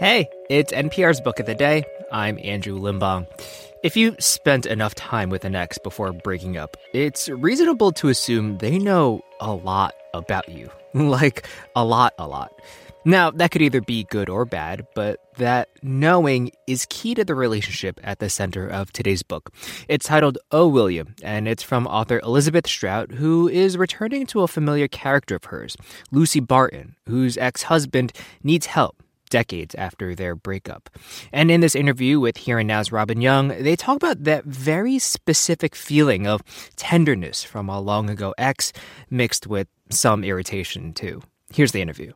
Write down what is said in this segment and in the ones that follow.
Hey, it's NPR's Book of the Day. I'm Andrew Limbong. If you spent enough time with an ex before breaking up, it's reasonable to assume they know a lot about you. like, a lot, a lot. Now, that could either be good or bad, but that knowing is key to the relationship at the center of today's book. It's titled Oh William, and it's from author Elizabeth Strout, who is returning to a familiar character of hers, Lucy Barton, whose ex husband needs help decades after their breakup. And in this interview with Here and Now's Robin Young, they talk about that very specific feeling of tenderness from a long ago ex mixed with some irritation, too. Here's the interview.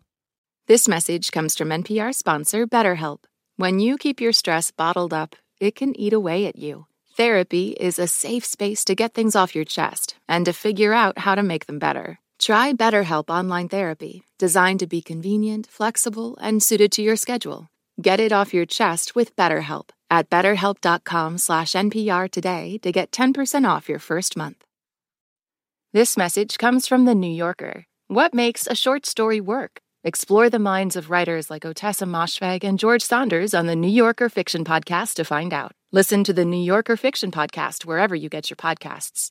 This message comes from NPR sponsor BetterHelp. When you keep your stress bottled up, it can eat away at you. Therapy is a safe space to get things off your chest and to figure out how to make them better. Try BetterHelp Online Therapy, designed to be convenient, flexible, and suited to your schedule. Get it off your chest with BetterHelp at betterhelp.com slash NPR today to get 10% off your first month. This message comes from The New Yorker. What makes a short story work? Explore the minds of writers like Ottessa Moshfegh and George Saunders on the New Yorker Fiction Podcast to find out. Listen to the New Yorker Fiction Podcast wherever you get your podcasts.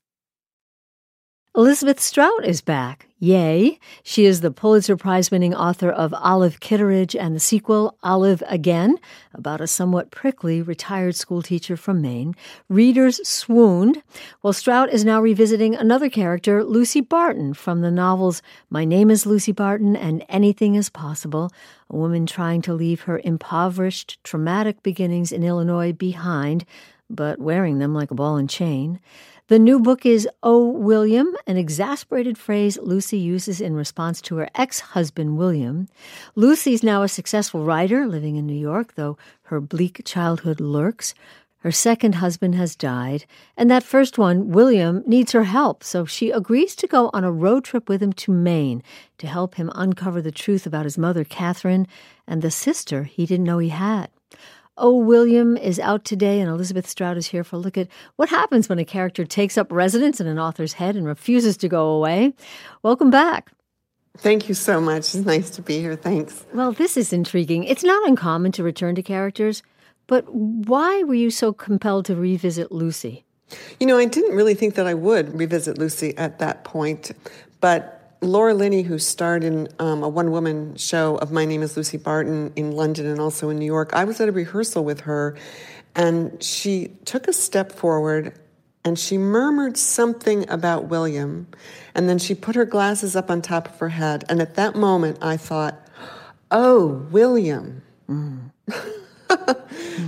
Elizabeth Strout is back. Yay. She is the Pulitzer Prize winning author of Olive Kitteridge and the sequel, Olive Again, about a somewhat prickly retired schoolteacher from Maine. Readers swooned. Well, Strout is now revisiting another character, Lucy Barton, from the novels My Name is Lucy Barton and Anything is Possible, a woman trying to leave her impoverished, traumatic beginnings in Illinois behind, but wearing them like a ball and chain. The new book is Oh, William, an exasperated phrase Lucy uses in response to her ex husband, William. Lucy's now a successful writer living in New York, though her bleak childhood lurks. Her second husband has died, and that first one, William, needs her help, so she agrees to go on a road trip with him to Maine to help him uncover the truth about his mother, Catherine, and the sister he didn't know he had. Oh, William is out today, and Elizabeth Strout is here for a look at what happens when a character takes up residence in an author's head and refuses to go away. Welcome back. Thank you so much. It's nice to be here. Thanks. Well, this is intriguing. It's not uncommon to return to characters, but why were you so compelled to revisit Lucy? You know, I didn't really think that I would revisit Lucy at that point, but Laura Linney, who starred in um, a one woman show of My Name is Lucy Barton in London and also in New York, I was at a rehearsal with her and she took a step forward and she murmured something about William. And then she put her glasses up on top of her head. And at that moment, I thought, oh, William. Mm.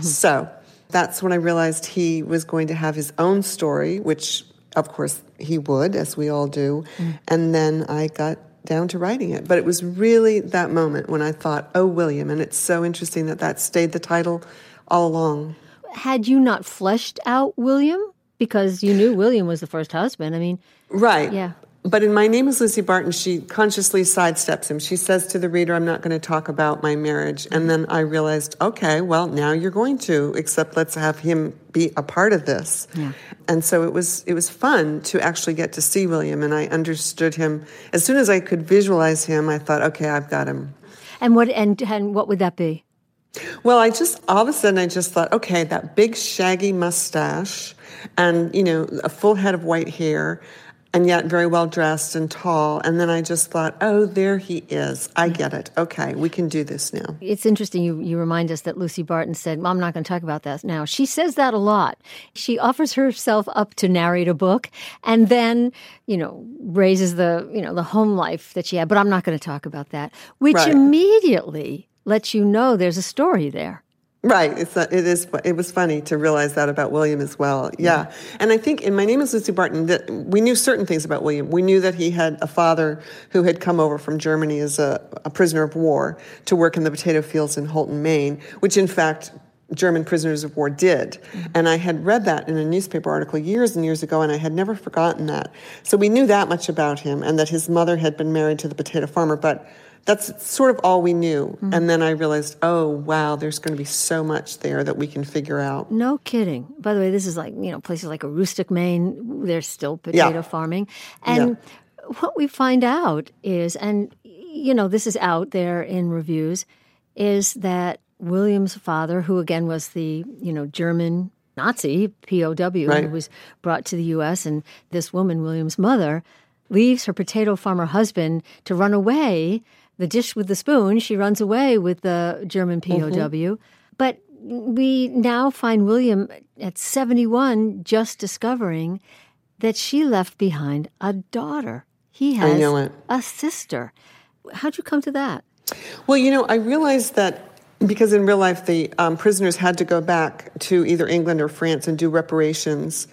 so that's when I realized he was going to have his own story, which of course he would, as we all do. Mm. And then I got down to writing it. But it was really that moment when I thought, oh, William. And it's so interesting that that stayed the title all along. Had you not fleshed out William? Because you knew William was the first husband. I mean, right. Yeah. But in My Name is Lucy Barton, she consciously sidesteps him. She says to the reader, I'm not going to talk about my marriage. And then I realized, okay, well, now you're going to, except let's have him be a part of this. Yeah. And so it was it was fun to actually get to see William and I understood him. As soon as I could visualize him, I thought, okay, I've got him. And what and, and what would that be? Well, I just all of a sudden I just thought, okay, that big shaggy mustache and, you know, a full head of white hair and yet very well dressed and tall. And then I just thought, oh, there he is. I get it. Okay, we can do this now. It's interesting. You, you remind us that Lucy Barton said, I'm not going to talk about that now. She says that a lot. She offers herself up to narrate a book and then, you know, raises the, you know, the home life that she had. But I'm not going to talk about that, which right. immediately lets you know there's a story there. Right. It's a, it is. It was funny to realize that about William as well. Yeah. And I think in My Name is Lucy Barton that we knew certain things about William. We knew that he had a father who had come over from Germany as a, a prisoner of war to work in the potato fields in Houlton, Maine, which in fact German prisoners of war did. Mm-hmm. And I had read that in a newspaper article years and years ago, and I had never forgotten that. So we knew that much about him and that his mother had been married to the potato farmer. But that's sort of all we knew. Mm-hmm. And then I realized, oh, wow, there's going to be so much there that we can figure out. No kidding. By the way, this is like, you know, places like Aroostook, Maine, there's still potato yeah. farming. And yeah. what we find out is, and, you know, this is out there in reviews, is that William's father, who again was the, you know, German Nazi POW Right. who was brought to the U.S., and this woman, William's mother, leaves her potato farmer husband to run away. The dish with the spoon, she runs away with the German POW. But we now find William at 71 just discovering that she left behind a daughter. He has a sister. How'd you come to that? Well, you know, I realized that because in real life the um, prisoners had to go back to either England or France and do reparations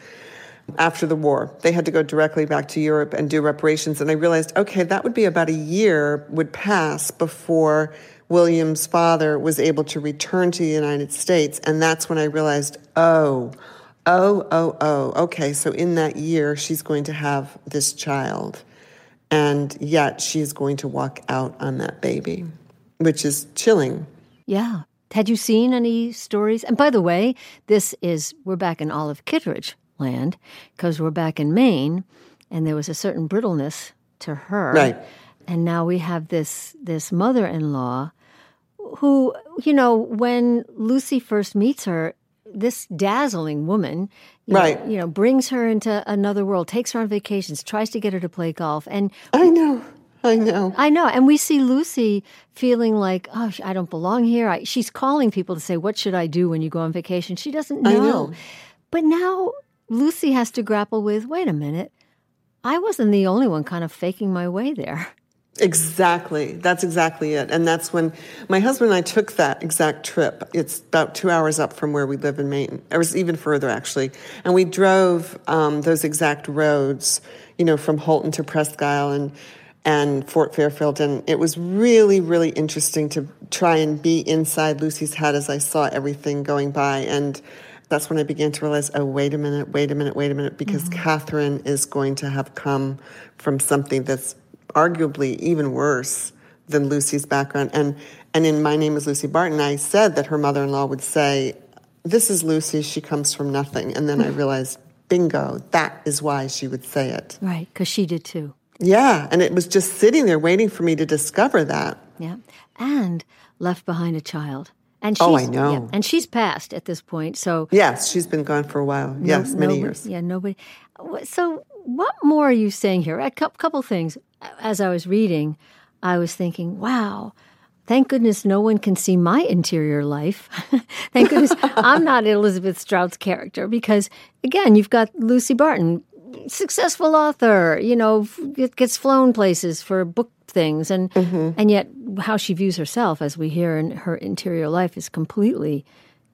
after the war. They had to go directly back to Europe and do reparations. And I realized, okay, that would be about a year would pass before William's father was able to return to the United States. And that's when I realized, oh, oh, oh, oh, okay, so in that year, she's going to have this child. And yet she's going to walk out on that baby, which is chilling. Yeah. Had you seen any stories? And by the way, this is, we're back in Olive Kitteridge land because we're back in Maine and there was a certain brittleness to her. Right. And now we have this, this mother in law who, you know, when Lucy first meets her, this dazzling woman, you Right. know, you know, brings her into another world, takes her on vacations, tries to get her to play golf, and I know, I know. I know, and we see Lucy feeling like, oh, I don't belong here. I, she's calling people to say, "What should I do when you go on vacation?" She doesn't know. I know. But now Lucy has to grapple with, wait a minute, I wasn't the only one kind of faking my way there. Exactly. That's exactly it. And that's when my husband and I took that exact trip. It's about two hours up from where we live in Maine. It was even further, actually. And we drove um, those exact roads, you know, from Houlton to Presque Isle and, and Fort Fairfield. And it was really, really interesting to try and be inside Lucy's head as I saw everything going by. And that's when I began to realize, oh, wait a minute, wait a minute, wait a minute, because mm-hmm. Catherine is going to have come from something that's arguably even worse than Lucy's background. And and in My Name is Lucy Barton, I said that her mother in law would say, This is Lucy, she comes from nothing. And then I mm. realized, bingo, that is why she would say it. Right, because she did too. Yeah. And it was just sitting there waiting for me to discover that. Yeah. And left behind a child. And she's, Oh, I know. yeah, and she's passed at this point. So Yes, she's been gone for a while. No- yes, many nobody- years. Yeah, nobody. So, what more are you saying here? A couple things. As I was reading, I was thinking, wow, thank goodness no one can see my interior life. thank goodness I'm not Elizabeth Strout's character because, again, you've got Lucy Barton, successful author, you know, it gets flown places for book things, and mm-hmm. and yet how she views herself, as we hear in her interior life, is completely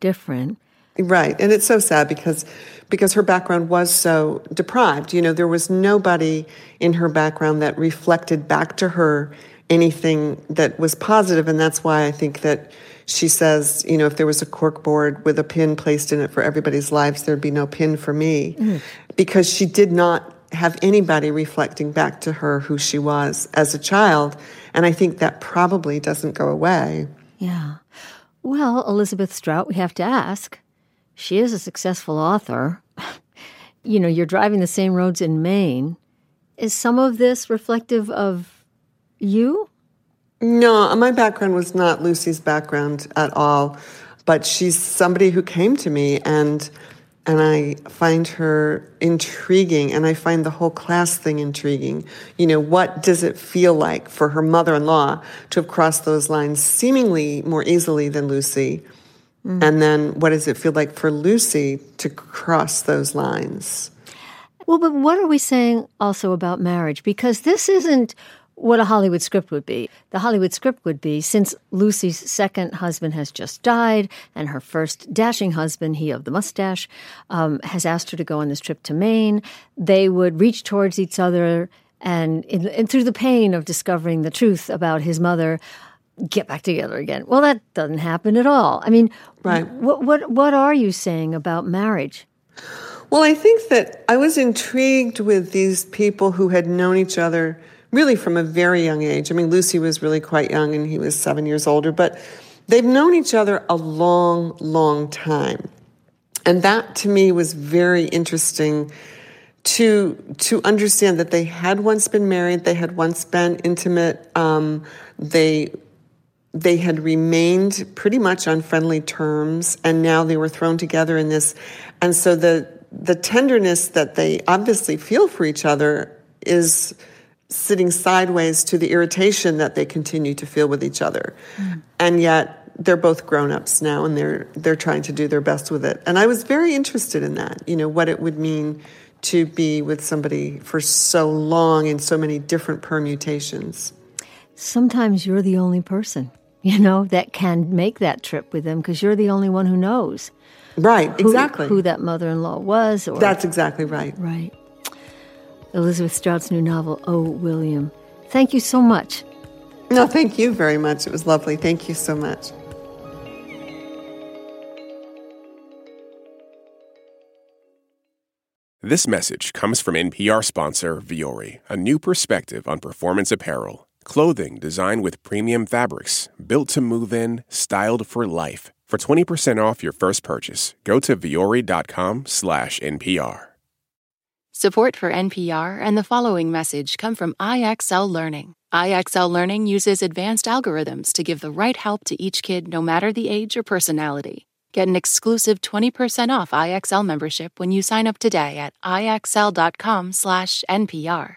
different. Right, and it's so sad because because her background was so deprived. You know, there was nobody in her background that reflected back to her anything that was positive, and that's why I think that she says, you know, if there was a cork board with a pin placed in it for everybody's lives, there'd be no pin for me, mm-hmm. Because she did not have anybody reflecting back to her who she was as a child, and I think that probably doesn't go away. Yeah. Well, Elizabeth Strout, we have to ask. She is a successful author. you know, you're driving the same roads in Maine. Is some of this reflective of you? No, my background was not Lucy's background at all, but she's somebody who came to me and and I find her intriguing and I find the whole class thing intriguing. You know, what does it feel like for her mother-in-law to have crossed those lines seemingly more easily than Lucy? Mm-hmm. And then what does it feel like for Lucy to cross those lines? Well, but what are we saying also about marriage? Because this isn't what a Hollywood script would be. The Hollywood script would be since Lucy's second husband has just died and her first dashing husband, he of the mustache, um, has asked her to go on this trip to Maine, they would reach towards each other and, in, and through the pain of discovering the truth about his mother, get back together again. Well, that doesn't happen at all. I mean, Right. what, what, what are you saying about marriage? Well, I think that I was intrigued with these people who had known each other really from a very young age. I mean, Lucy was really quite young and he was seven years older, but they've known each other a long, long time. And that to me was very interesting to to understand that they had once been married, they had once been intimate, um, they they had remained pretty much on friendly terms, and now they were thrown together in this. And so the the tenderness that they obviously feel for each other is sitting sideways to the irritation that they continue to feel with each other. Mm. And yet they're both grown-ups now and they're they're trying to do their best with it. And I was very interested in that, you know, what it would mean to be with somebody for so long in so many different permutations. Sometimes you're the only person, you know, that can make that trip with them because you're the only one who knows. Right, who, exactly. Who that mother-in-law was or That's exactly right. Right. Elizabeth Strout's new novel, Oh William. Thank you so much. No, thank you very much. It was lovely. Thank you so much. This message comes from NPR sponsor Vuori, a new perspective on performance apparel. Clothing designed with premium fabrics, built to move in, styled for life. For 20% off your first purchase, go to vuori.com slash NPR. Support for NPR and the following message come from IXL Learning. IXL Learning uses advanced algorithms to give the right help to each kid no matter the age or personality. Get an exclusive 20% off IXL membership when you sign up today at IXL.com/NPR.